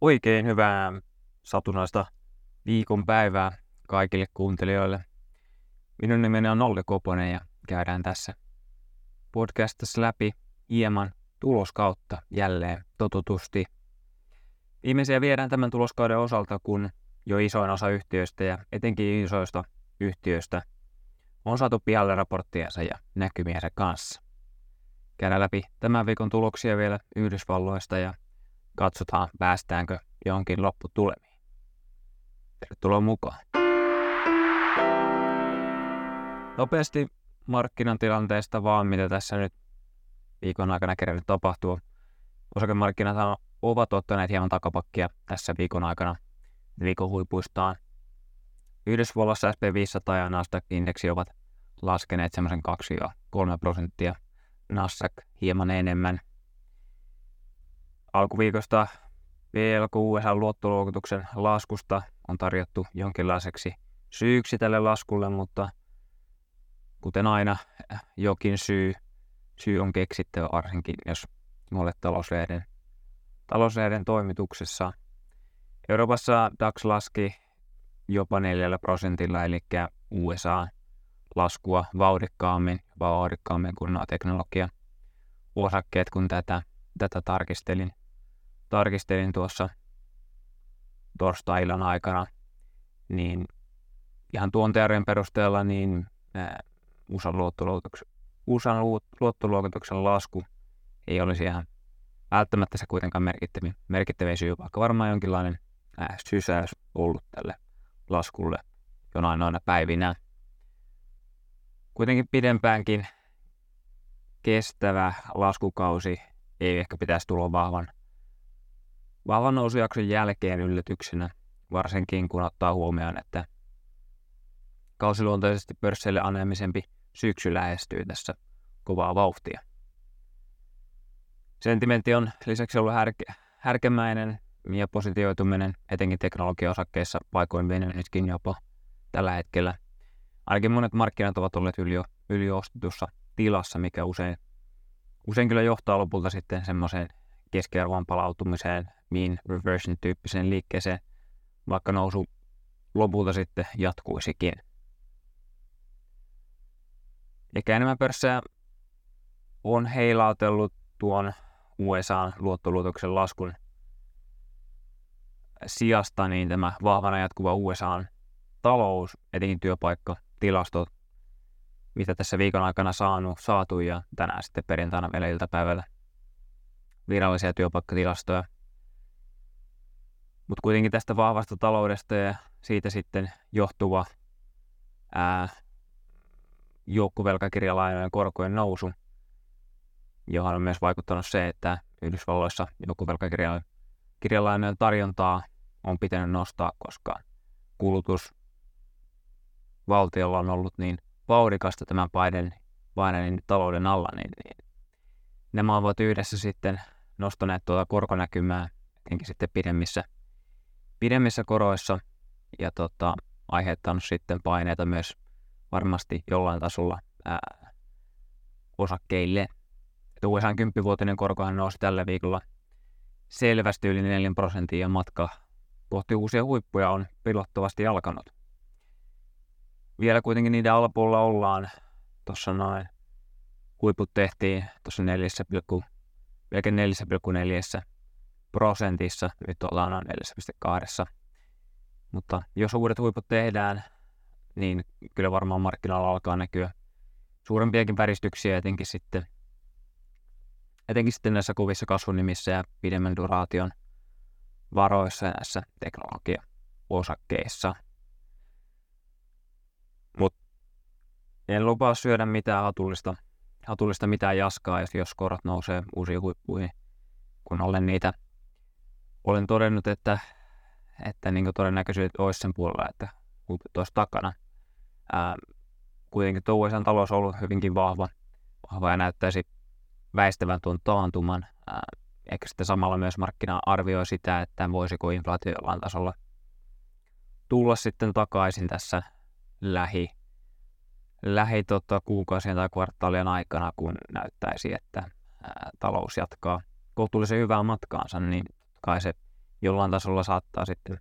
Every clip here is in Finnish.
Oikein hyvää satunnaista viikon päivää kaikille kuuntelijoille. Minun nimeni on Olli Koponen ja käydään tässä podcastissa läpi hieman tuloskautta jälleen totutusti. Viimeisiä viedään tämän tuloskauden osalta, kun jo isoin osa yhtiöistä ja etenkin isoista yhtiöistä on saatu pihalle raporttiensa ja näkymiensä kanssa. Käydään läpi tämän viikon tuloksia vielä Yhdysvalloista ja katsotaan päästäänkö jonkin lopputulemiin. Tervetuloa mukaan. Nopeasti markkinan tilanteesta vaan, mitä tässä nyt viikon aikana kerännyt tapahtuu. Osakemarkkinat ovat ottaneet hieman takapakkia tässä viikon aikana viikon huipuistaan. Yhdysvalloissa SP500 ja Nasdaq-indeksi ovat laskeneet semmoisen 2-3 prosenttia. Nasdaq hieman enemmän – alkuviikosta USA luottoluokituksen laskusta on tarjottu jonkinlaiseksi syyksi tälle laskulle, mutta kuten aina jokin syy, syy on keksittävä varsinkin, jos olet talouslehden, talouslehden toimituksessa. Euroopassa DAX laski jopa 4 prosentilla, eli USA laskua vauhdikkaammin, vauhdikkaammin kuin nuo teknologia osakkeet, kun tätä, tätä tarkistelin tarkistelin tuossa torstai-illan aikana, niin ihan tuon teorian perusteella niin USAn, luottoluokituksen, luottoluokituksen lasku ei olisi ihan välttämättä se kuitenkaan merkittävin, merkittävin syy, vaikka varmaan jonkinlainen ää, sysäys ollut tälle laskulle jonain noina päivinä. Kuitenkin pidempäänkin kestävä laskukausi ei ehkä pitäisi tulla vahvan vahvan nousujakson jälkeen yllätyksenä, varsinkin kun ottaa huomioon, että kausiluontoisesti pörsseille aneemisempi syksy lähestyy tässä kovaa vauhtia. Sentimentti on lisäksi ollut härke, härkemäinen ja positioituminen etenkin teknologiaosakkeissa paikoin venynytkin jopa tällä hetkellä. Ainakin monet markkinat ovat olleet yli, yliostetussa tilassa, mikä usein, usein kyllä johtaa lopulta sitten semmoiseen keskiarvon palautumiseen, mean reversion tyyppiseen liikkeeseen, vaikka nousu lopulta sitten jatkuisikin. Eikä enemmän pörssejä on heilautellut tuon USA luottoluotoksen laskun sijasta, niin tämä vahvana jatkuva USA talous, etenkin työpaikka, tilastot, mitä tässä viikon aikana saanut, saatu ja tänään sitten perjantaina vielä iltapäivällä virallisia työpaikkatilastoja. Mutta kuitenkin tästä vahvasta taloudesta ja siitä sitten johtuva ää, joukkuvelkakirjalainojen korkojen nousu, johon on myös vaikuttanut se, että Yhdysvalloissa joukkuvelkakirjalainojen tarjontaa on pitänyt nostaa, koska kulutus valtiolla on ollut niin vauhdikasta tämän paiden, paineen talouden alla, niin, niin nämä ovat yhdessä sitten nostaneet tuota korkonäkymää etenkin sitten pidemmissä, pidemmissä koroissa ja tota, aiheuttanut sitten paineita myös varmasti jollain tasolla ää, osakkeille. USA 10-vuotinen korkohan nousi tällä viikolla selvästi yli 4 prosenttia matka kohti uusia huippuja on pilottavasti alkanut. Vielä kuitenkin niiden alapuolella ollaan. Tuossa noin huiput tehtiin tuossa melkein 4,4 prosentissa, nyt ollaan noin 4,2. Mutta jos uudet huiput tehdään, niin kyllä varmaan markkinoilla alkaa näkyä suurempiakin väristyksiä etenkin sitten, etenkin sitten näissä kuvissa kasvunimissä ja pidemmän duraation varoissa ja näissä teknologia-osakkeissa. Mutta en lupaa syödä mitään hatullista hatullista mitään jaskaa, jos, jos korot nousee uusiin huippuihin, kun olen niitä olen todennut, että, että niin todennäköisyydet olisi sen puolella, että huiput olisi takana. Ää, kuitenkin tuo USAn talous on ollut hyvinkin vahva, vahva ja näyttäisi väistävän tuon taantuman. Ää, ehkä sitten samalla myös markkina arvioi sitä, että voisiko inflaatio jollain tasolla tulla sitten takaisin tässä lähi lähi tota, kuukausien tai kvartaalien aikana, kun näyttäisi, että ää, talous jatkaa kohtuullisen hyvää matkaansa, niin kai se jollain tasolla saattaa sitten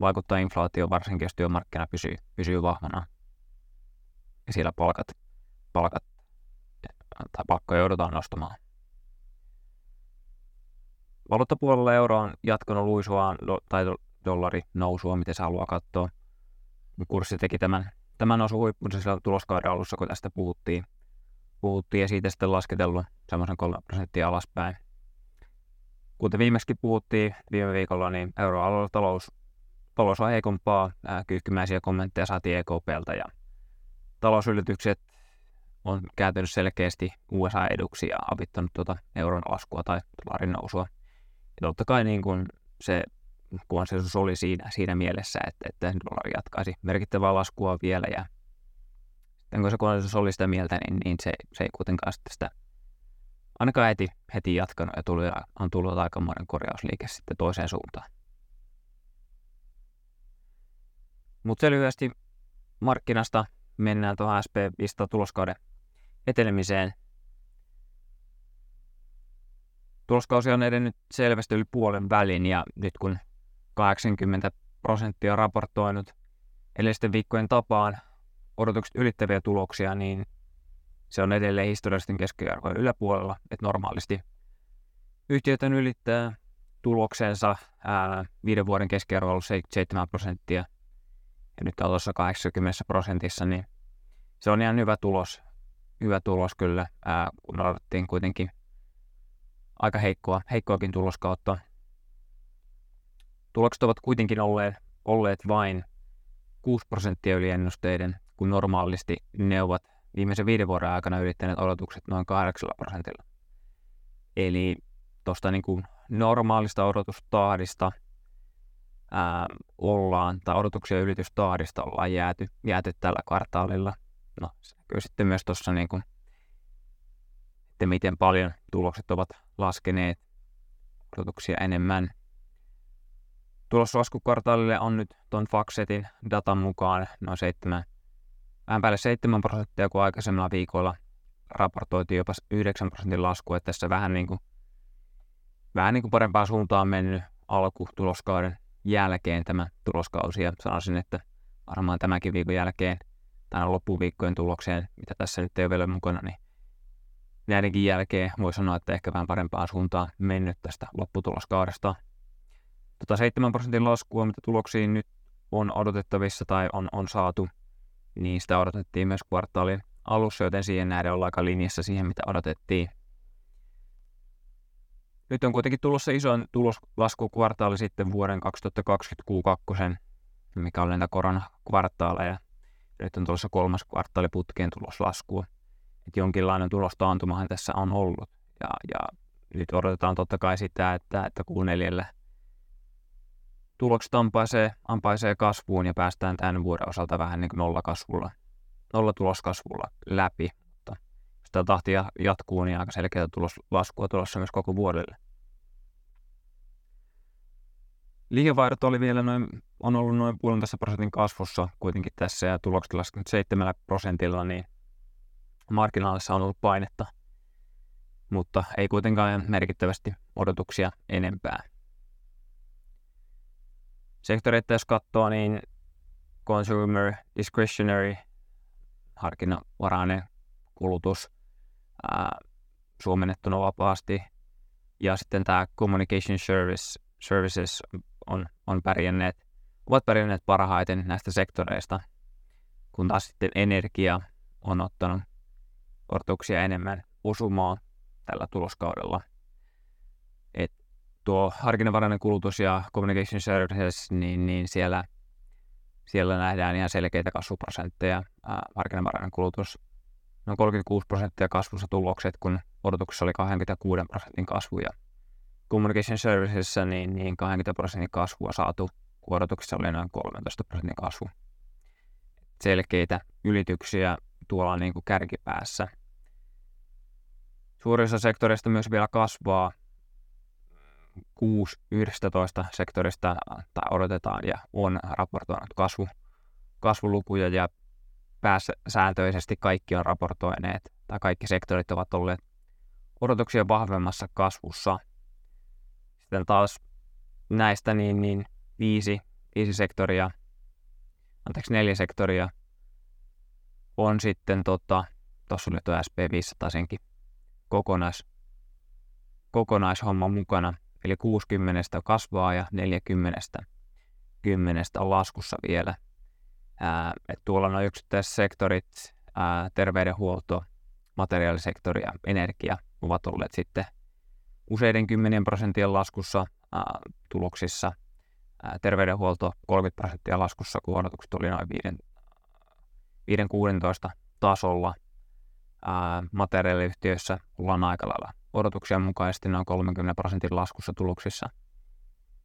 vaikuttaa inflaatio, varsinkin jos työmarkkina pysyy, pysyy vahvana. Ja siellä palkat, palkat tai palkkoja joudutaan nostamaan. Valuuttapuolella euro on jatkanut luisuaan tai dollari nousua, miten se haluaa katsoa. Kurssi teki tämän, tämän nousun huippunsa sillä tuloskauden alussa, kun tästä puhuttiin. puhuttiin ja siitä sitten lasketellut semmoisen 3 prosenttia alaspäin. Kuten viimeksi puhuttiin viime viikolla, niin euroalueella talous, talous on heikompaa. Kyyhkymäisiä kommentteja saatiin EKPltä ja talousylitykset on kääntynyt selkeästi USA-eduksi ja avittanut tuota euron laskua tai dollarin nousua. Ja totta kai niin kun se konsensus oli siinä, siinä mielessä, että, että dollari jatkaisi merkittävää laskua vielä ja sitten kun se konsensus oli sitä mieltä, niin, niin se, se ei kuitenkaan sitten sitä ainakaan heti, heti jatkanut ja tuli, on tullut aikamoinen korjausliike sitten toiseen suuntaan. Mutta se lyhyesti markkinasta mennään tuohon SP500 tuloskauden etenemiseen. Tuloskausi on edennyt selvästi yli puolen välin ja nyt kun 80 prosenttia raportoinut edellisten viikkojen tapaan odotukset ylittäviä tuloksia, niin se on edelleen historiallisten keskiarvojen yläpuolella, että normaalisti yhtiöt ylittää tuloksensa ää, viiden vuoden keskiarvo ollut 7 prosenttia ja nyt on tuossa 80 prosentissa, niin se on ihan hyvä tulos, hyvä tulos kyllä, ää, kun odotettiin kuitenkin aika heikkoa, heikkoakin tuloskautta. Tulokset ovat kuitenkin olleet, olleet vain 6 prosenttia yli ennusteiden, kun normaalisti ne ovat viimeisen viiden vuoden aikana ylittäneet odotukset noin 8 prosentilla. Eli tuosta niin kuin normaalista odotustahdista ää, ollaan, tai odotuksia ylitystahdista ollaan jääty, jääty tällä kvartaalilla. No, se näkyy sitten myös tuossa, niin kuin, että miten paljon tulokset ovat laskeneet odotuksia enemmän. Tuloslaskukartaalille on nyt tuon Faxetin datan mukaan noin 7, vähän päälle 7 prosenttia, kun aikaisemmilla viikoilla raportoitiin jopa 9 prosentin lasku, että tässä vähän niin kuin, vähän niin kuin parempaan suuntaan mennyt alku tuloskauden jälkeen tämä tuloskausi ja sanoisin, että varmaan tämänkin viikon jälkeen tai loppuviikkojen tulokseen, mitä tässä nyt ei ole vielä mukana, niin näidenkin jälkeen voi sanoa, että ehkä vähän parempaan suuntaan mennyt tästä lopputuloskaudesta. Tota 7 prosentin laskua, mitä tuloksiin nyt on odotettavissa tai on, on saatu, niin sitä odotettiin myös kvartaalin alussa, joten siihen nähden ollaan aika linjassa siihen, mitä odotettiin. Nyt on kuitenkin tulossa isoin tuloslasku sitten vuoden 2020 Q2, mikä oli näitä koronakvartaaleja. Nyt on tulossa kolmas kvartaali putkeen tuloslaskua. Et jonkinlainen tulostaantumahan tässä on ollut. Ja, ja nyt odotetaan totta kai sitä, että, että Q4 tulokset ampaisee, ampaisee kasvuun ja päästään tämän vuoden osalta vähän niin kuin nollakasvulla, nollatuloskasvulla läpi. Mutta jos tämä tahti jatkuu, niin aika selkeää tuloslaskua tulossa myös koko vuodelle. Liikevaihdot oli vielä noin, on ollut noin puolentoista prosentin kasvussa kuitenkin tässä ja tulokset laskenut 7 prosentilla, niin marginaalissa on ollut painetta, mutta ei kuitenkaan merkittävästi odotuksia enempää. Sektoreita jos katsoo, niin consumer discretionary, harkinnanvarainen kulutus, ää, suomennettuna vapaasti, ja sitten tämä communication service, services on, on pärjänneet, ovat pärjänneet parhaiten näistä sektoreista, kun taas sitten energia on ottanut odotuksia enemmän osumaan tällä tuloskaudella. Tuo harkinnanvarainen kulutus ja communication services, niin, niin siellä, siellä nähdään ihan selkeitä kasvuprosentteja. harkinnanvarainen kulutus noin 36 prosenttia kasvussa tulokset, kun odotuksessa oli 26 prosentin kasvu ja Communication Servicesissa niin, niin 20 prosentin kasvua saatu, kun odotuksessa oli noin 13 prosentin kasvu. Selkeitä ylityksiä tuolla niin kuin kärkipäässä. Suurin osa sektoreista myös vielä kasvaa. 6 11 sektorista tai odotetaan ja on raportoinut kasvu, kasvulukuja ja pääsääntöisesti kaikki on raportoineet tai kaikki sektorit ovat olleet odotuksia vahvemmassa kasvussa – sitten taas näistä niin, niin viisi, viisi sektoria, anteeksi neljä sektoria on sitten tota, oli tuo SP500 senkin kokonais, kokonaishomma mukana, eli 60 kasvaa ja 40 10 on laskussa vielä. Ää, et tuolla on yksittäiset sektorit, ää, terveydenhuolto, materiaalisektori ja energia ovat olleet sitten useiden kymmenien prosentien laskussa ää, tuloksissa. Ää, terveydenhuolto 30 prosenttia laskussa, kun odotukset oli noin 5-16 tasolla. Ää, materiaaliyhtiöissä ollaan aika lailla odotuksia mukaisesti noin 30 prosentin laskussa tuloksissa.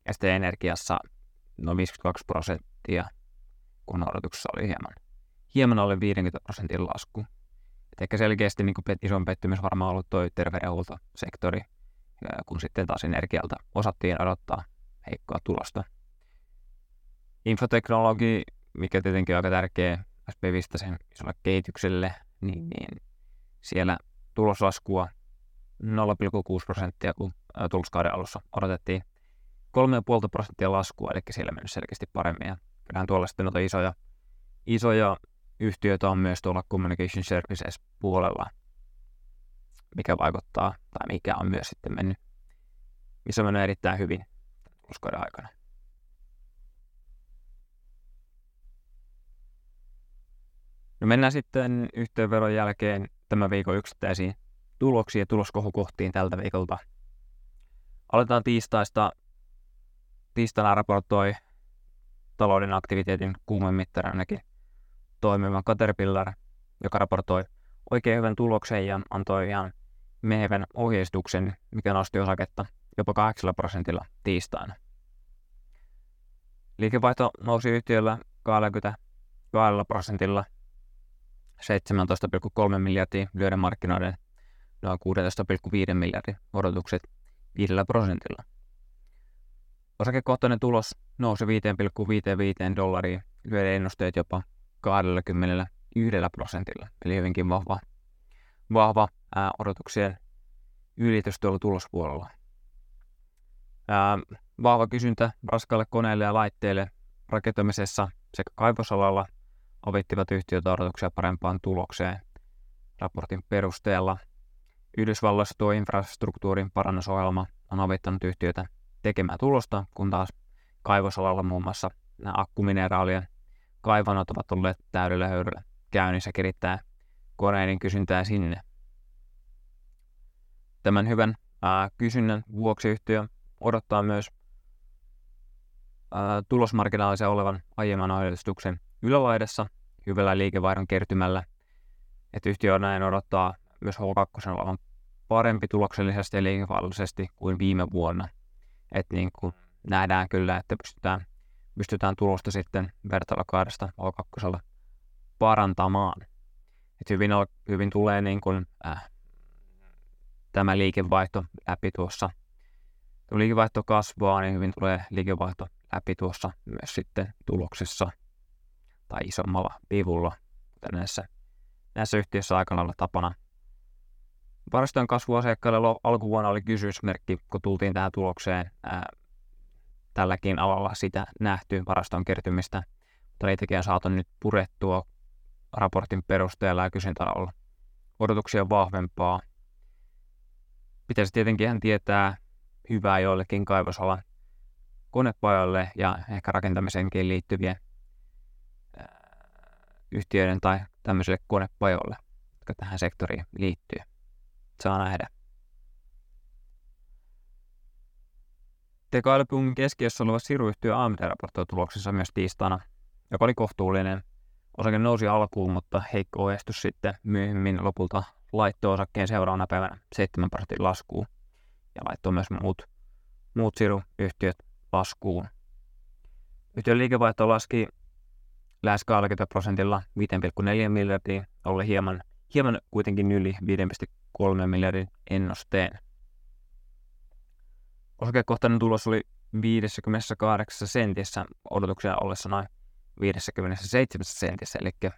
Ja sitten energiassa noin 52 prosenttia, kun odotuksessa oli hieman, hieman alle 50 prosentin lasku. Et ehkä selkeästi niin kuin ison pettymys varmaan ollut tuo terveydenhuoltosektori, kun sitten taas energialta osattiin odottaa heikkoa tulosta. Infoteknologi, mikä tietenkin on aika tärkeä SPVistä sen isolle kehitykselle, niin, niin siellä tuloslaskua 0,6 prosenttia, kun tuloskauden alussa odotettiin 3,5 prosenttia laskua, eli siellä mennyt selkeästi paremmin. Ja kyllähän tuolla sitten noita isoja, isoja yhtiöitä on myös tuolla Communication Services puolella, mikä vaikuttaa, tai mikä on myös sitten mennyt, missä on mennyt erittäin hyvin tuloskauden aikana. No mennään sitten yhteenvedon jälkeen tämän viikon yksittäisiin tuloksiin ja tuloskohukohtiin tältä viikolta. Aletaan tiistaista. Tiistaina raportoi talouden aktiviteetin kuumemittaranakin toimiva Caterpillar, joka raportoi oikein hyvän tuloksen ja antoi ihan mehevän ohjeistuksen, mikä nosti osaketta jopa 8 prosentilla tiistaina. Liikevaihto nousi yhtiöllä 22 prosentilla 17,3 miljardia lyödä markkinoiden noin 16,5 miljardin odotukset 5 prosentilla. Osakekohtainen tulos nousi 5,55 dollariin, lyöden ennusteet jopa 21 prosentilla, eli hyvinkin vahva, vahva ää, odotuksien ylitys tuolla tulospuolella. Ää, vahva kysyntä raskaalle koneille ja laitteille rakentamisessa sekä kaivosalalla avittivat yhtiötä odotuksia parempaan tulokseen raportin perusteella. Yhdysvalloissa tuo infrastruktuurin parannusohjelma on avittanut yhtiötä tekemään tulosta, kun taas kaivosalalla muun muassa nämä akkumineraalien kaivannot ovat olleet täydellä höyryllä käynnissä kirittää koneiden kysyntää sinne. Tämän hyvän ää, kysynnän vuoksi yhtiö odottaa myös tulosmarginaalisen olevan aiemman ohjeistuksen ylälaidassa hyvällä liikevaihdon kertymällä, että yhtiö näin odottaa myös H2 olevan parempi tuloksellisesti ja liikevaihdollisesti kuin viime vuonna. Että niin kuin nähdään kyllä, että pystytään, pystytään tulosta sitten vertailukaudesta H2 parantamaan. Että hyvin, hyvin tulee niin kuin, äh, tämä liikevaihto läpi tuossa. Kun liikevaihto kasvaa, niin hyvin tulee liikevaihto läpi tuossa myös sitten tuloksessa tai isommalla pivulla, kuten näissä, näissä yhtiöissä aika lailla tapana. Varastojen kasvu asiakkaille alkuvuonna oli kysymysmerkki, kun tultiin tähän tulokseen. Ää, tälläkin alalla sitä nähty varaston kertymistä, mutta niitäkin on saatu nyt purettua raportin perusteella ja kysyntä olla odotuksia vahvempaa. Pitäisi tietenkin ihan tietää hyvää joillekin kaivosalan konepajoille ja ehkä rakentamiseenkin liittyvien yhtiöiden tai tämmöiselle konepajolle, jotka tähän sektoriin liittyy. Saa nähdä. Tekoälypungin keskiössä oleva siruyhtiö AMD raportoi tuloksessa myös tiistaina, joka oli kohtuullinen. Osake nousi alkuun, mutta heikko ohjeistus sitten myöhemmin lopulta laittoi osakkeen seuraavana päivänä 7 prosentin laskuun ja laittoi myös muut, muut siruyhtiöt laskuun. Yhtiön liikevaihto laski lähes 20 prosentilla 5,4 miljardia, oli hieman, hieman kuitenkin yli 5,3 miljardin ennusteen. Osakekohtainen tulos oli 58 sentissä odotuksia ollessa noin 57 sentissä, eli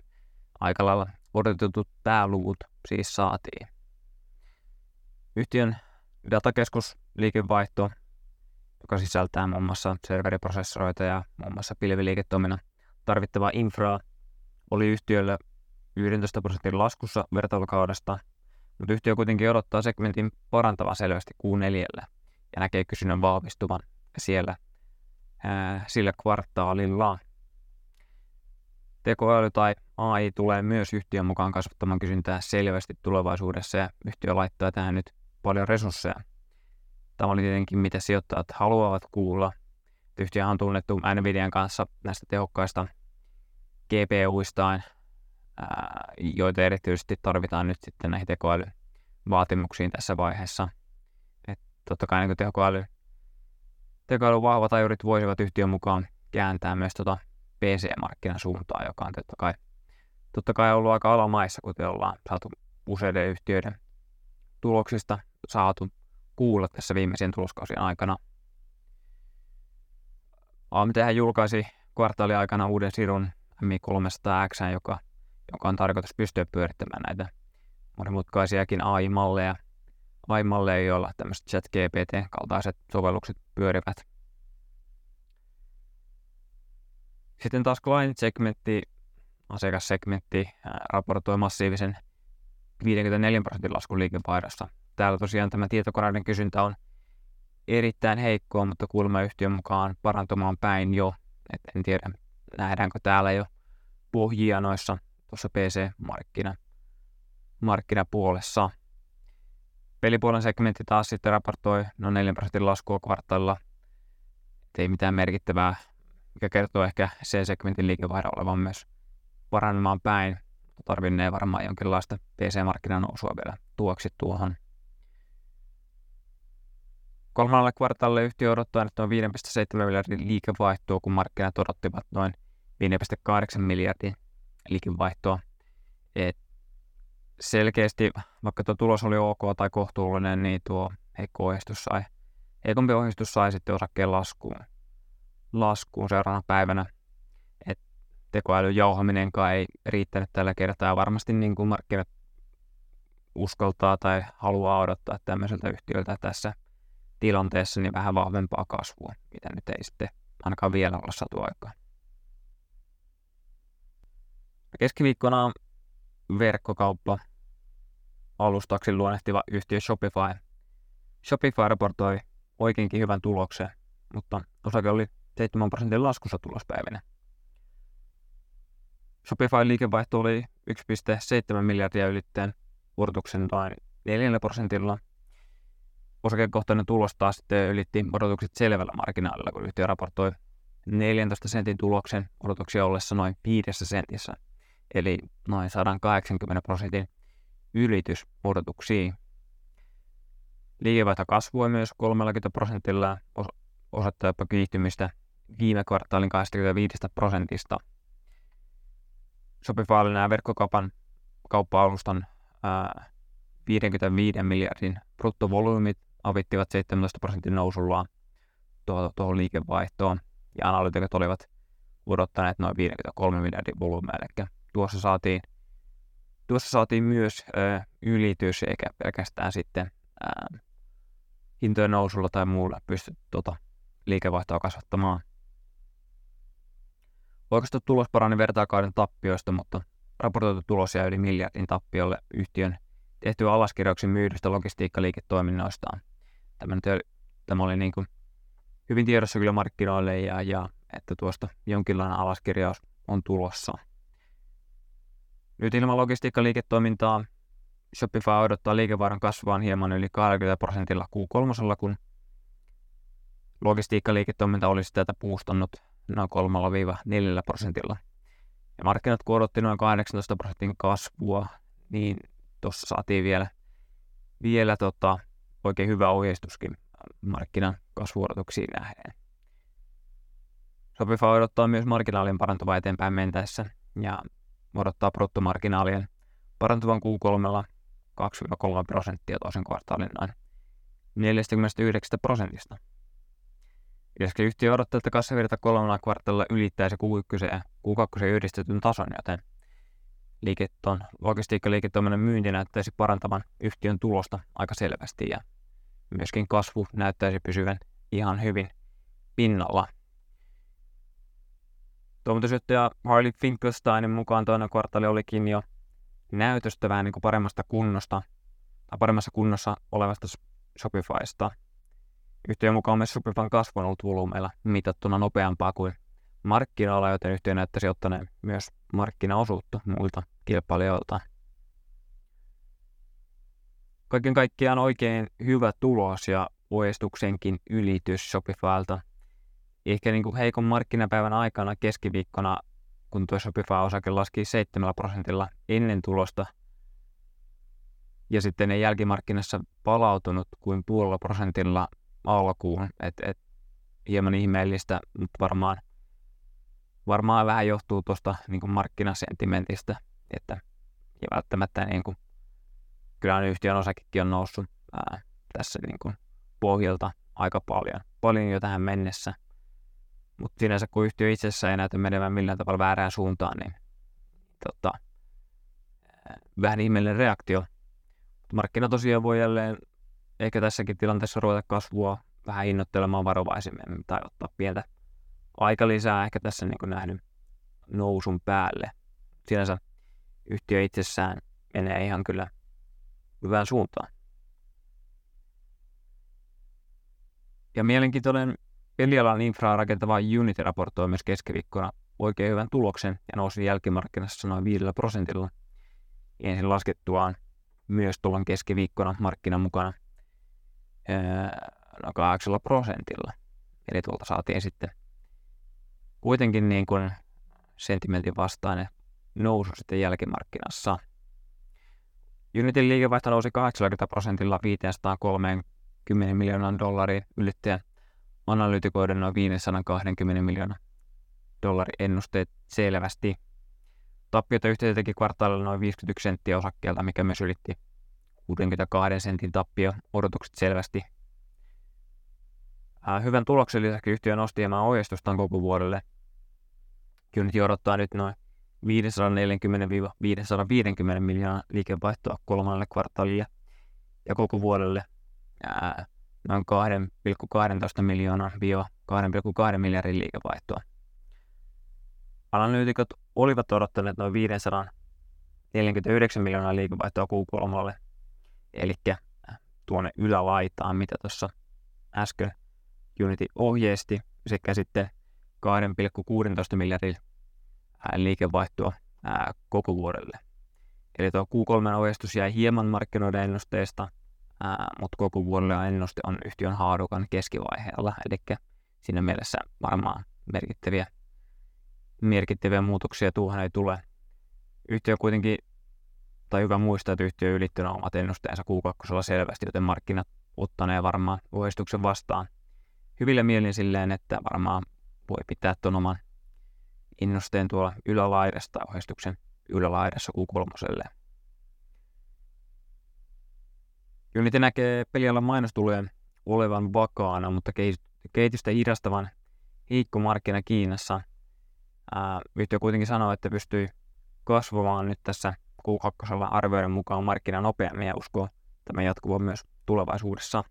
aika lailla odotetut pääluvut siis saatiin. Yhtiön datakeskus liikevaihto joka sisältää muun muassa serveriprosessoreita ja muun muassa pilviliiketoiminnan tarvittavaa infraa, oli yhtiöllä 11 prosentin laskussa vertailukaudesta, mutta yhtiö kuitenkin odottaa segmentin parantavan selvästi Q4 ja näkee kysynnän vahvistuvan siellä ää, sillä kvartaalilla. Tekoäly tai AI tulee myös yhtiön mukaan kasvattamaan kysyntää selvästi tulevaisuudessa ja yhtiö laittaa tähän nyt paljon resursseja. Tämä oli tietenkin mitä sijoittajat haluavat kuulla. Yhtiö on tunnettu Nvidian kanssa näistä tehokkaista GPUistaan, joita erityisesti tarvitaan nyt sitten näihin tekoälyvaatimuksiin tässä vaiheessa. Et totta kai niin tekoäly, tekoälyn vahvat ajurit voisivat yhtiön mukaan kääntää myös tota PC-markkinan suuntaan, joka on totta kai, totta kai ollut aika alamaissa, kuten ollaan saatu useiden yhtiöiden tuloksista saatu kuulla tässä viimeisen tuloskausien aikana. AMT julkaisi kvartaaliaikana uuden sirun MI300X, joka, joka on tarkoitus pystyä pyörittämään näitä monimutkaisiakin AI-malleja, AI-malleja, joilla tämmöiset chat GPT-kaltaiset sovellukset pyörivät. Sitten taas client-segmentti, asiakassegmentti, raportoi massiivisen 54 prosentin laskun liikevaihdossa. Täällä tosiaan tämä tietokoneiden kysyntä on erittäin heikkoa, mutta kuulemma yhtiön mukaan parantumaan päin jo. Et en tiedä, nähdäänkö täällä jo pohjia noissa tuossa PC-markkina markkinapuolessa. Pelipuolen segmentti taas sitten raportoi noin 4 prosentin laskua kvartaalilla. Ei mitään merkittävää, mikä kertoo ehkä C-segmentin liikevaihdon olevan myös paranemaan päin. Tarvinnee varmaan jonkinlaista PC-markkinan nousua vielä tuoksi tuohon. Kolmannella kvartaalilla yhtiö odottaa nyt noin 5,7 miljardin liikevaihtoa, kun markkinat odottivat noin 5,8 miljardin liikevaihtoa. Et selkeästi, vaikka tuo tulos oli ok tai kohtuullinen, niin tuo heikko ohjeistus sai, heikompi ohjeistus sai sitten osakkeen laskuun, laskuun seuraavana päivänä. Et tekoälyn jauhaminenkaan ei riittänyt tällä kertaa. Varmasti niin kuin markkinat uskaltaa tai haluaa odottaa tämmöiseltä yhtiöltä tässä tilanteessa niin vähän vahvempaa kasvua, mitä nyt ei sitten ainakaan vielä olla saatu aikaan. Keskiviikkona verkkokauppa alustaksi luonnehtiva yhtiö Shopify. Shopify raportoi oikeinkin hyvän tuloksen, mutta osake oli 7 prosentin laskussa tulospäivinä. Shopify liikevaihto oli 1,7 miljardia ylittäen vuorotuksen noin 4 prosentilla. Osakekohtainen tulos taas sitten ylitti odotukset selvällä marginaalilla, kun yhtiö raportoi 14 sentin tuloksen odotuksia ollessa noin 5 sentissä – eli noin 180 prosentin ylitys odotuksiin. Liikevaihto kasvoi myös 30 prosentilla, osoittaa jopa kiihtymistä viime kvartaalin 25 prosentista. Shopifylle nämä verkkokaupan kauppa-alustan ää, 55 miljardin bruttovolyymit avittivat 17 prosentin nousulla tuohon, tuohon liikevaihtoon, ja analytikot olivat odottaneet noin 53 miljardin volyymeja, eli tuossa saatiin, tuossa saatiin myös ö, ylitys, eikä pelkästään sitten ö, hintojen nousulla tai muulla pysty tuota liikevaihtoa kasvattamaan. Oikeastaan tulos parani vertaakauden tappioista, mutta raportoitu tulos jäi yli miljardin tappiolle yhtiön tehtyä alaskirjauksen myydystä logistiikkaliiketoiminnoistaan. Tämä, nyt oli, tämä oli niin kuin hyvin tiedossa kyllä markkinoille ja, ja että tuosta jonkinlainen alaskirjaus on tulossa. Nyt ilman logistiikkaliiketoimintaa Shopify odottaa liikevaihdon kasvaan hieman yli 20 prosentilla Q3, kun logistiikkaliiketoiminta olisi tätä puustannut noin 3-4 prosentilla. Ja markkinat kun odotti noin 18 prosentin kasvua, niin tuossa saatiin vielä, vielä tota, oikein hyvä ohjeistuskin markkinan kasvuodotuksiin nähden. Shopify odottaa myös marginaalin parantuvaa eteenpäin mentäessä, ja odottaa bruttomarginaalien parantuvan Q3 2-3 prosenttia toisen kvartaalin noin 49 prosentista. Lisäksi yhtiö odottaa, että kassavirta kolmannella kvartaalilla ylittäisi Q1 ja Q2 yhdistetyn tason, joten liiketon, logistiikkaliiketoiminnan myynti näyttäisi parantavan yhtiön tulosta aika selvästi ja myöskin kasvu näyttäisi pysyvän ihan hyvin pinnalla. Toimitusjohtaja Harley Finkelsteinin mukaan toinen kvartaali olikin jo näytöstä vähän niin kuin paremmasta kunnosta, tai paremmassa kunnossa olevasta Shopifysta. Yhtiön mukaan myös Shopifyn kasvu on ollut volyymeilla mitattuna nopeampaa kuin markkinoilla, joten yhtiö näyttäisi ottaneen myös markkinaosuutta muilta kilpailijoilta. Kaiken kaikkiaan oikein hyvä tulos ja oestuksenkin ylitys Shopifylta. Ehkä niin kuin heikon markkinapäivän aikana keskiviikkona, kun tuo Shopify-osake laski 7 prosentilla ennen tulosta, ja sitten ne jälkimarkkinassa palautunut kuin puolella prosentilla alkuun. Et, et, hieman ihmeellistä, mutta varmaan, varmaan vähän johtuu tuosta niin markkinasentimentistä, että ja välttämättä niin kuin, kyllä yhtiön osakekin on noussut ää, tässä niin kuin, pohjalta aika paljon, paljon jo tähän mennessä. Mutta sinänsä kun yhtiö itsessään ei näytä menevän millään tavalla väärään suuntaan, niin tota, vähän ihmeellinen reaktio. Markkina tosiaan voi jälleen ehkä tässäkin tilanteessa ruveta kasvua vähän hinnoittelemaan varovaisemmin tai ottaa pientä aika lisää ehkä tässä niin kuin nähnyt nousun päälle. Sinänsä yhtiö itsessään menee ihan kyllä hyvään suuntaan. Ja mielenkiintoinen pelialan infraa rakentava Unity raportoi myös keskiviikkona oikein hyvän tuloksen ja nousi jälkimarkkinassa noin 5 prosentilla ensin laskettuaan myös tuolloin keskiviikkona markkinan mukana noin 8 prosentilla. Eli tuolta saatiin sitten kuitenkin niin kuin sentimentin vastainen nousu sitten jälkimarkkinassa. Unitin liikevaihto nousi 80 prosentilla 530 miljoonan dollariin ylittäen analyytikoiden noin 520 miljoonan dollarin ennusteet selvästi. Tappiota yhtiö teki kvartaalilla noin 51 senttiä osakkeelta, mikä myös ylitti 62 sentin tappio odotukset selvästi. hyvän tuloksen lisäksi yhtiö nosti hieman ohjeistustaan koko vuodelle. Unity odottaa nyt noin 540-550 miljoonaa liikevaihtoa kolmannelle kvartaalille ja koko vuodelle ää, noin 2,12 miljoonaa 2,2 miljardin liikevaihtoa. Analyytikot olivat odottaneet noin 549 miljoonaa liikevaihtoa Q3, eli tuonne ylälaitaan, mitä tuossa äsken Unity ohjeisti, sekä sitten 2,16 miljardin liikevaihtoa koko vuodelle. Eli tuo Q3 ohjeistus jäi hieman markkinoiden ennusteesta, mutta koko vuodelle ennuste on yhtiön haarukan keskivaiheella, eli siinä mielessä varmaan merkittäviä, merkittäviä muutoksia tuohon ei tule. Yhtiö kuitenkin, tai hyvä muistaa, että yhtiö ylittänyt omat ennusteensa Q2 selvästi, joten markkinat ottaneen varmaan ohjeistuksen vastaan hyvillä mielin silleen, että varmaan voi pitää tuon oman ennusteen tuolla ylälaidasta ohjeistuksen ylälaidassa Q3. Unity näkee pelialan mainostulojen olevan vakaana, mutta kehitystä hidastavan heikko markkina Kiinassa. Yhtiö kuitenkin sanoo, että pystyy kasvamaan nyt tässä Q2 arvioiden mukaan markkina nopeammin ja uskoo tämä jatkuva myös tulevaisuudessa.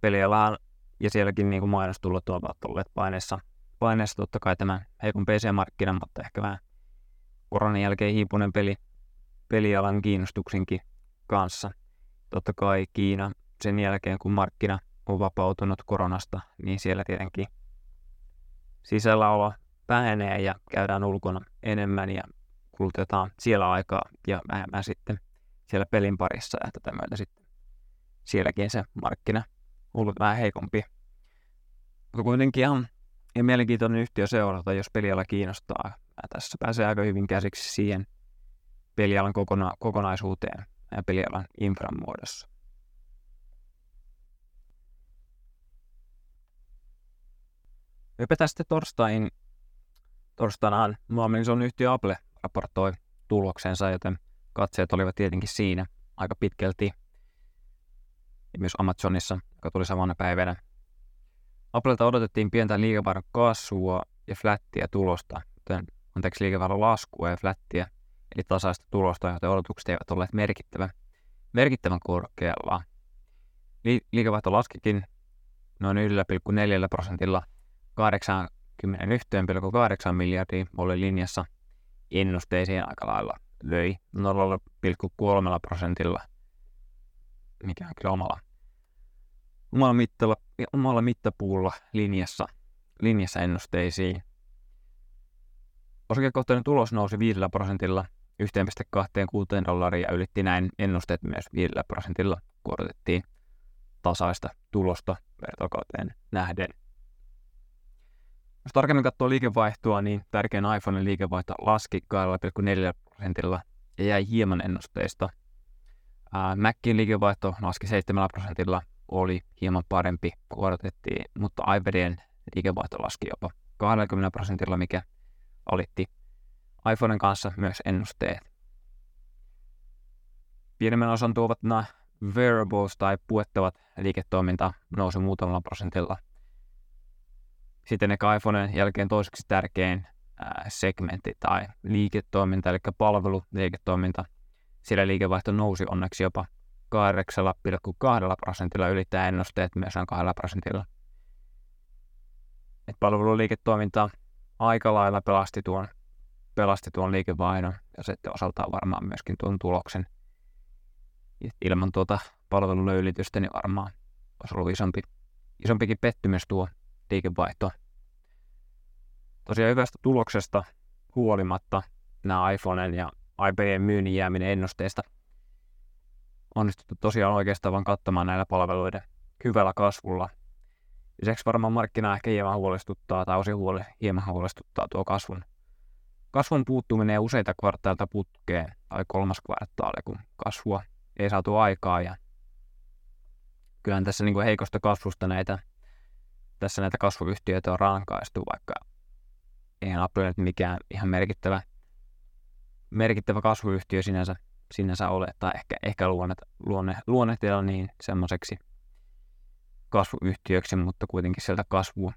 Pelialaan ja sielläkin niin kuin mainostulot ovat olleet paineessa, paineessa totta kai tämä heikon PC-markkina, mutta ehkä vähän koronan jälkeen hiipunen peli, pelialan kiinnostuksenkin kanssa. Totta kai Kiina sen jälkeen, kun markkina on vapautunut koronasta, niin siellä tietenkin sisälläolo vähenee ja käydään ulkona enemmän ja kulutetaan siellä aikaa ja vähemmän sitten siellä pelin parissa ja tätä myötä sitten sielläkin se markkina on ollut vähän heikompi. Mutta kuitenkin ihan, ihan mielenkiintoinen yhtiö seurata, jos peliala kiinnostaa. Ja tässä pääsee aika hyvin käsiksi siihen pelialan kokona- kokonaisuuteen pelialan infran muodossa. Hypätään sitten torstain, torstainaan on yhtiö Apple raportoi tuloksensa, joten katseet olivat tietenkin siinä aika pitkälti. Ja myös Amazonissa, joka tuli samana päivänä. Applelta odotettiin pientä liikevaihdon kasvua ja flättiä tulosta, joten anteeksi liikevaihdon laskua ja flättiä eli tasaista tulosta, joten odotukset eivät olleet merkittävän, merkittävän korkealla. Li- liikevaihto laskikin noin 1,4 prosentilla 81,8 miljardia oli linjassa ennusteisiin aika lailla löi 0,3 prosentilla, mikä on kyllä omalla, omalla, mittalla, omalla mittapuulla linjassa, linjassa ennusteisiin. Osakekohtainen tulos nousi 5 prosentilla 1,26 dollaria ja ylitti näin ennusteet myös 5 prosentilla, kun tasaista tulosta vertokauteen nähden. Jos tarkemmin katsoo liikevaihtoa, niin tärkein iPhonein liikevaihto laski 2,4 prosentilla ja jäi hieman ennusteista. Macin liikevaihto laski 7 prosentilla, oli hieman parempi kuin odotettiin, mutta iPadien liikevaihto laski jopa 20 prosentilla, mikä alitti iPhonen kanssa myös ennusteet. Pienemmän osan tuovat nämä wearables tai puettavat liiketoiminta nousi muutamalla prosentilla. Sitten ehkä iPhoneen jälkeen toiseksi tärkein segmentti tai liiketoiminta, eli palveluliiketoiminta. Sillä liikevaihto nousi onneksi jopa 8,2 prosentilla ylittää ennusteet myös noin 2 prosentilla. Et palveluliiketoiminta aika lailla pelasti tuon, pelasti tuon liikevaihdon ja sitten osaltaan varmaan myöskin tuon tuloksen. ilman tuota palvelulöylitystä niin varmaan olisi ollut isompi, isompikin pettymys tuo liikevaihto. Tosiaan hyvästä tuloksesta huolimatta nämä iPhoneen ja iPadien myynnin jääminen ennusteesta onnistuttu tosiaan oikeastaan vain kattamaan näillä palveluiden hyvällä kasvulla. Lisäksi varmaan markkinaa ehkä hieman huolestuttaa, tai osin huoli, hieman huolestuttaa tuo kasvun, kasvun puuttuminen useita kvartaalta putkeen, tai kolmas kvartaali, kun kasvua ei saatu aikaa. Ja kyllähän tässä niin kuin heikosta kasvusta näitä, tässä näitä kasvuyhtiöitä on rankaistu, vaikka eihän Apple nyt mikään ihan merkittävä, merkittävä kasvuyhtiö sinänsä, sinänsä ole, tai ehkä, ehkä luonne, luonne, luonnetella niin semmoiseksi kasvuyhtiöksi, mutta kuitenkin sieltä kasvu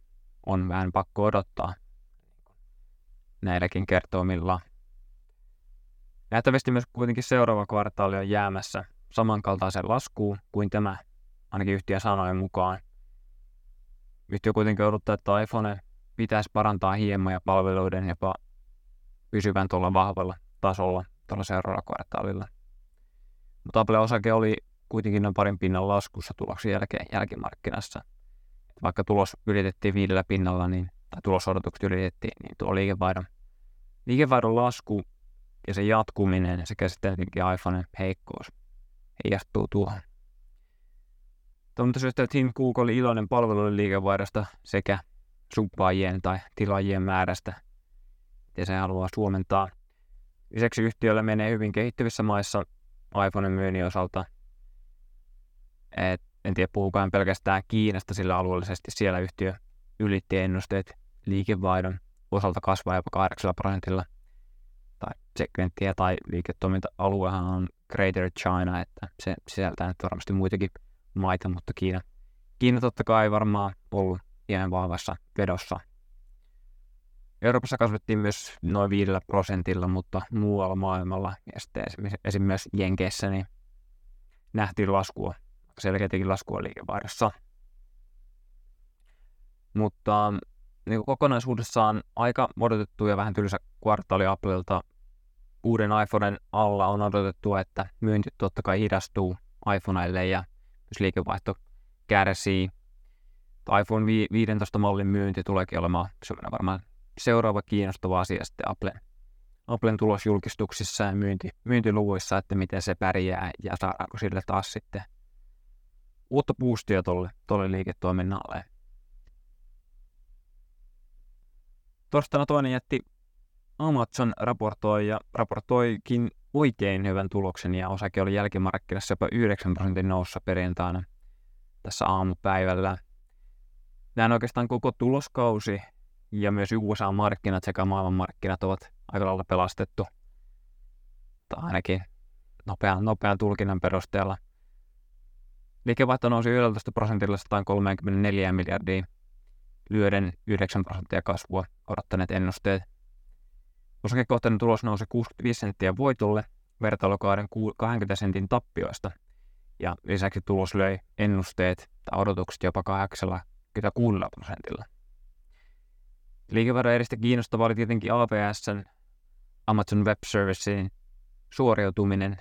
on vähän pakko odottaa näilläkin kertoimilla. Nähtävästi myös kuitenkin seuraava kvartaali on jäämässä samankaltaisen laskuun kuin tämä, ainakin yhtiön sanojen mukaan. Yhtiö kuitenkin odottaa, että iPhone pitäisi parantaa hieman ja palveluiden jopa pysyvän tuolla vahvalla tasolla tuolla seuraavalla kvartaalilla. Mutta Apple-osake oli kuitenkin noin parin pinnan laskussa tuloksen jälkeen jälkimarkkinassa. Vaikka tulos ylitettiin viidellä pinnalla, niin, tai tulosodotukset ylitettiin, niin tuo liikevaihdon, liikevaihdon lasku ja se jatkuminen sekä sitten iPhoneen heikkous heijastuu tuohon. Syystä Tim Cook oli iloinen palveluiden liikevaihdosta sekä suppaajien tai tilaajien määrästä, ja se haluaa suomentaa. Lisäksi yhtiöllä menee hyvin kehittyvissä maissa iPhoneen myynnin osalta. Et en tiedä, puhukaan pelkästään Kiinasta, sillä alueellisesti siellä yhtiö ylitti ennusteet liikevaihdon osalta kasvaa jopa 8 prosentilla. Tai segmenttiä tai liiketoiminta-aluehan on Greater China, että se sisältää nyt varmasti muitakin maita, mutta Kiina, Kiina totta kai varmaan ollut ihan vahvassa vedossa. Euroopassa kasvettiin myös noin 5 prosentilla, mutta muualla maailmalla ja sitten esimerkiksi Jenkeissä niin nähtiin laskua, selkeätikin laskua liikevaihdossa. Mutta niin kokonaisuudessaan aika odotettu ja vähän tylsä kvartaali Applelta. Uuden iPhoneen alla on odotettu, että myynti totta kai hidastuu iPhoneille ja myös liikevaihto kärsii iPhone 15 mallin myynti tuleekin olemaan semmoinen varmaan seuraava kiinnostava asia sitten Applen, Applen tulosjulkistuksissa ja myynti, myyntiluvuissa, että miten se pärjää ja saadaanko sille taas sitten uutta boostia tuolle, liiketoiminnalle. Torstaina toinen jätti Amazon raportoi ja raportoikin oikein hyvän tuloksen ja osake oli jälkimarkkinassa jopa 9 prosentin noussa perjantaina tässä aamupäivällä. Näin oikeastaan koko tuloskausi ja myös USA-markkinat sekä maailmanmarkkinat ovat aika lailla pelastettu. Tai ainakin nopean, nopean tulkinnan perusteella. Liikevaihto nousi 11 prosentilla 134 miljardia, lyöden 9 prosenttia kasvua odottaneet ennusteet. Osakekohtainen tulos nousi 65 senttiä voitolle vertailukauden 20 sentin tappioista, ja lisäksi tulos löi ennusteet tai odotukset jopa 26 prosentilla. Liikevaihdon eristä kiinnostavaa oli tietenkin AWSn Amazon Web Servicein suoriutuminen.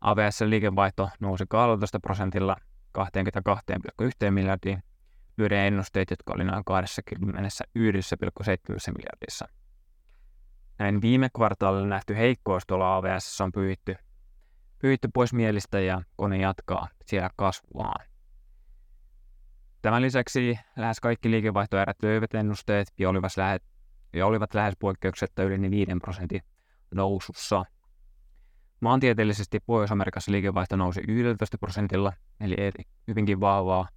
AWS liikevaihto nousi 12 prosentilla 22,1 miljardiin, lyöden ennusteet, jotka oli noin 21,7 miljardissa. Näin viime kvartaalilla nähty heikkous tuolla AWS on pyyhitty, pyyhitty pois mielistä ja kone jatkaa siellä kasvuaan. Tämän lisäksi lähes kaikki liikevaihtoerät löivät ennusteet ja olivat lähes, ja olivat lähes poikkeuksetta yli 5 prosentin nousussa. Maantieteellisesti Pohjois-Amerikassa liikevaihto nousi 11 prosentilla, eli hyvinkin vahvaa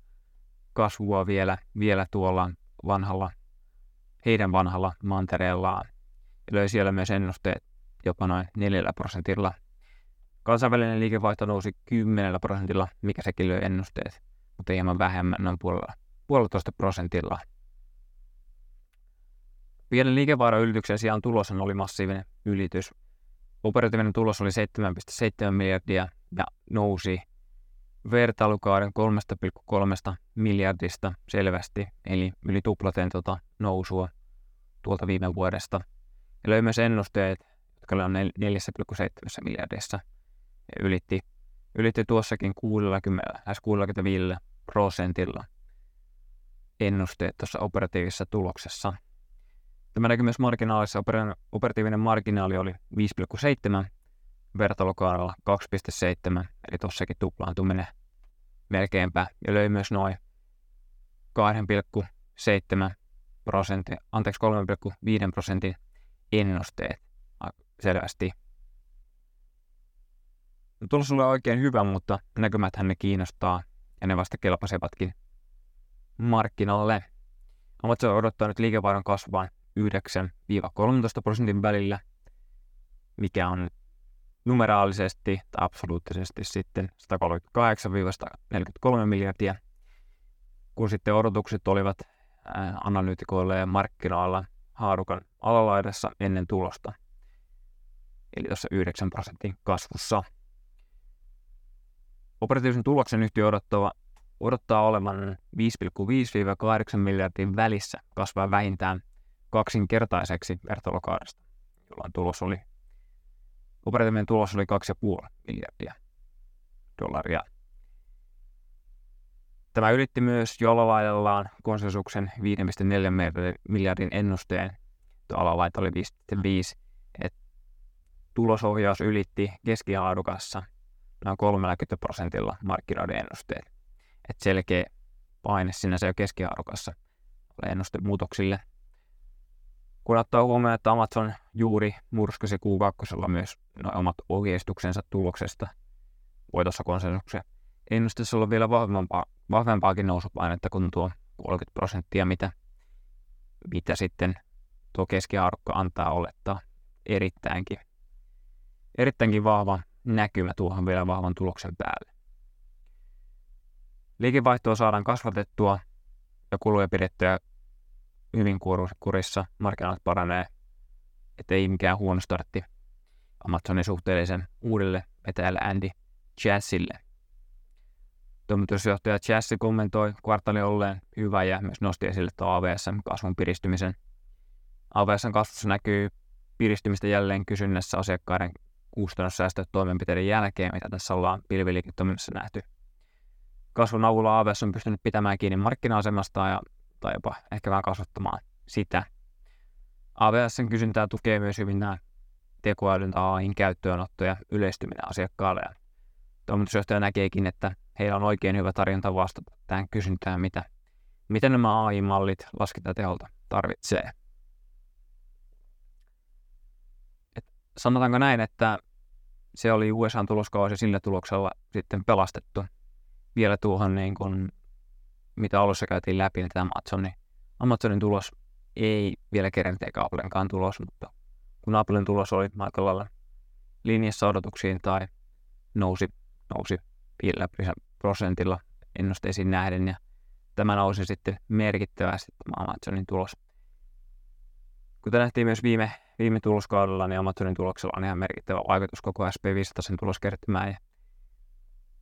kasvua vielä, vielä tuolla vanhalla, heidän vanhalla mantereellaan. Ja löi siellä myös ennusteet jopa noin 4 prosentilla. Kansainvälinen liikevaihto nousi 10 prosentilla, mikä sekin löi ennusteet, mutta hieman vähemmän, noin puolella, puolitoista prosentilla. Pienen liikevaihdon ylityksen sijaan tulos oli massiivinen ylitys. Operatiivinen tulos oli 7,7 miljardia ja nousi vertailukauden 3,3 miljardista selvästi, eli yli tuplaten tuota nousua tuolta viime vuodesta. Ja löi myös ennusteet, jotka on 4,7 miljardissa. Ja ylitti, ylitti tuossakin 60, lähes 65 prosentilla ennusteet tuossa operatiivisessa tuloksessa. Tämä näkyy myös marginaalissa. Operatiivinen marginaali oli 5,7 vertailukaudella 2,7, eli tuossakin tuplaantuminen melkeinpä, ja löi myös noin 2,7 prosentin, anteeksi 3,5 prosentin ennusteet selvästi. No, tulos oli oikein hyvä, mutta näkymäthän ne kiinnostaa, ja ne vasta kelpasevatkin markkinalle. Amazon odottaa nyt liikevaihdon kasvaan 9-13 prosentin välillä, mikä on numeraalisesti tai absoluuttisesti sitten 138-143 miljardia, kun sitten odotukset olivat analyytikoille ja markkinoilla haarukan alalaidassa ennen tulosta, eli tuossa 9 prosentin kasvussa. Operatiivisen tuloksen yhtiö odottava, odottaa olevan 5,5-8 miljardin välissä kasvaa vähintään kaksinkertaiseksi vertailukaudesta, jolloin tulos oli Operatiivinen tulos oli 2,5 miljardia dollaria. Tämä ylitti myös jo alalaidallaan konsensuksen 5,4 miljardin ennusteen. Tuo alalaita oli 5,5. Et tulosohjaus ylitti keskihaadukassa noin 30 prosentilla markkinoiden ennusteet. Et selkeä paine sinänsä jo keskihaadukassa oli ennuste muutoksille – kun ottaa huomioon, että Amazon juuri murskasi Q2 myös omat ohjeistuksensa tuloksesta voitossa konsensuksen ennusteessa olla vielä vahvempaa, vahvempaakin nousupainetta kuin tuo 30 prosenttia, mitä, mitä sitten tuo keskiarkka antaa olettaa erittäinkin, erittäinkin vahva näkymä tuohon vielä vahvan tuloksen päälle. Liikevaihtoa saadaan kasvatettua ja kuluja pidettyä hyvin kurissa, markkinat paranee, ettei mikään huono startti Amazonin suhteellisen uudelle vetäjälle Andy Jassille. Toimitusjohtaja Jassi kommentoi kvartaalin olleen hyvä ja myös nosti esille tuon AVSn kasvun piristymisen. AVSn kasvussa näkyy piristymistä jälleen kysynnässä asiakkaiden kustannussäästötoimenpiteiden jälkeen, mitä tässä ollaan pilviliiketoiminnassa nähty. Kasvun avulla AVS on pystynyt pitämään kiinni markkina-asemastaan ja tai jopa ehkä vähän kasvattamaan sitä. AWSn kysyntää tukee myös hyvin nämä tekoälyn tai AIin käyttöönotto ja yleistyminen asiakkaalle. Ja toimitusjohtaja näkeekin, että heillä on oikein hyvä tarjonta vastata tähän kysyntään, mitä, mitä nämä AI-mallit laskentateholta tarvitsee. Et sanotaanko näin, että se oli USA-tuloskausi sillä tuloksella sitten pelastettu vielä tuohon niin kuin mitä alussa käytiin läpi, niin tämä Amazonin, Amazonin tulos ei vielä kerennyt eikä Applenkaan tulos, mutta kun Applen tulos oli aika lailla linjassa odotuksiin tai nousi, nousi 5 prosentilla ennusteisiin nähden ja tämä nousi sitten merkittävästi tämä Amazonin tulos. Kuten nähtiin myös viime, viime tuloskaudella, niin Amazonin tuloksella on ihan merkittävä vaikutus koko SP500 tuloskertymään ja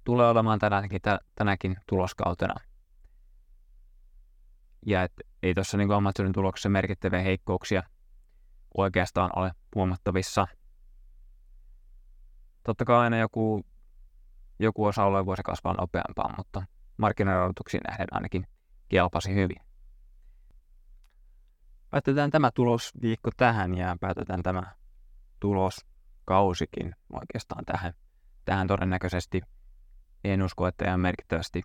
tulee olemaan tänäkin, tänäkin tuloskautena ja et ei tuossa niin Amazonin tuloksessa merkittäviä heikkouksia oikeastaan ole huomattavissa. Totta kai aina joku, joku osa-alue voisi kasvaa nopeampaa, mutta markkinaodotuksiin nähden ainakin kelpasi hyvin. Päätetään tämä tulosviikko tähän ja päätetään tämä tuloskausikin oikeastaan tähän. Tähän todennäköisesti en usko, että ihan merkittävästi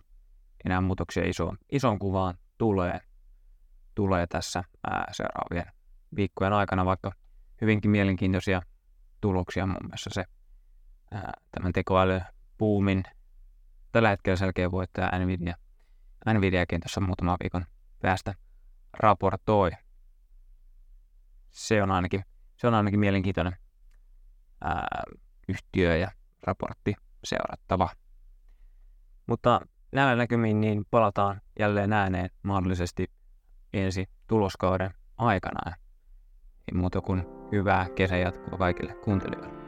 enää muutoksia isoon, isoon kuvaan tulee, tulee tässä ää, seuraavien viikkojen aikana, vaikka hyvinkin mielenkiintoisia tuloksia muun muassa se ää, tämän tekoälypuumin tällä hetkellä selkeä voittaja Nvidia. Nvidiakin tuossa muutama viikon päästä raportoi. Se on ainakin, se on ainakin mielenkiintoinen ää, yhtiö ja raportti seurattava. Mutta näillä näkymin niin palataan jälleen ääneen mahdollisesti ensi tuloskauden aikana. Ei muuta kuin hyvää kesän jatkoa kaikille kuuntelijoille.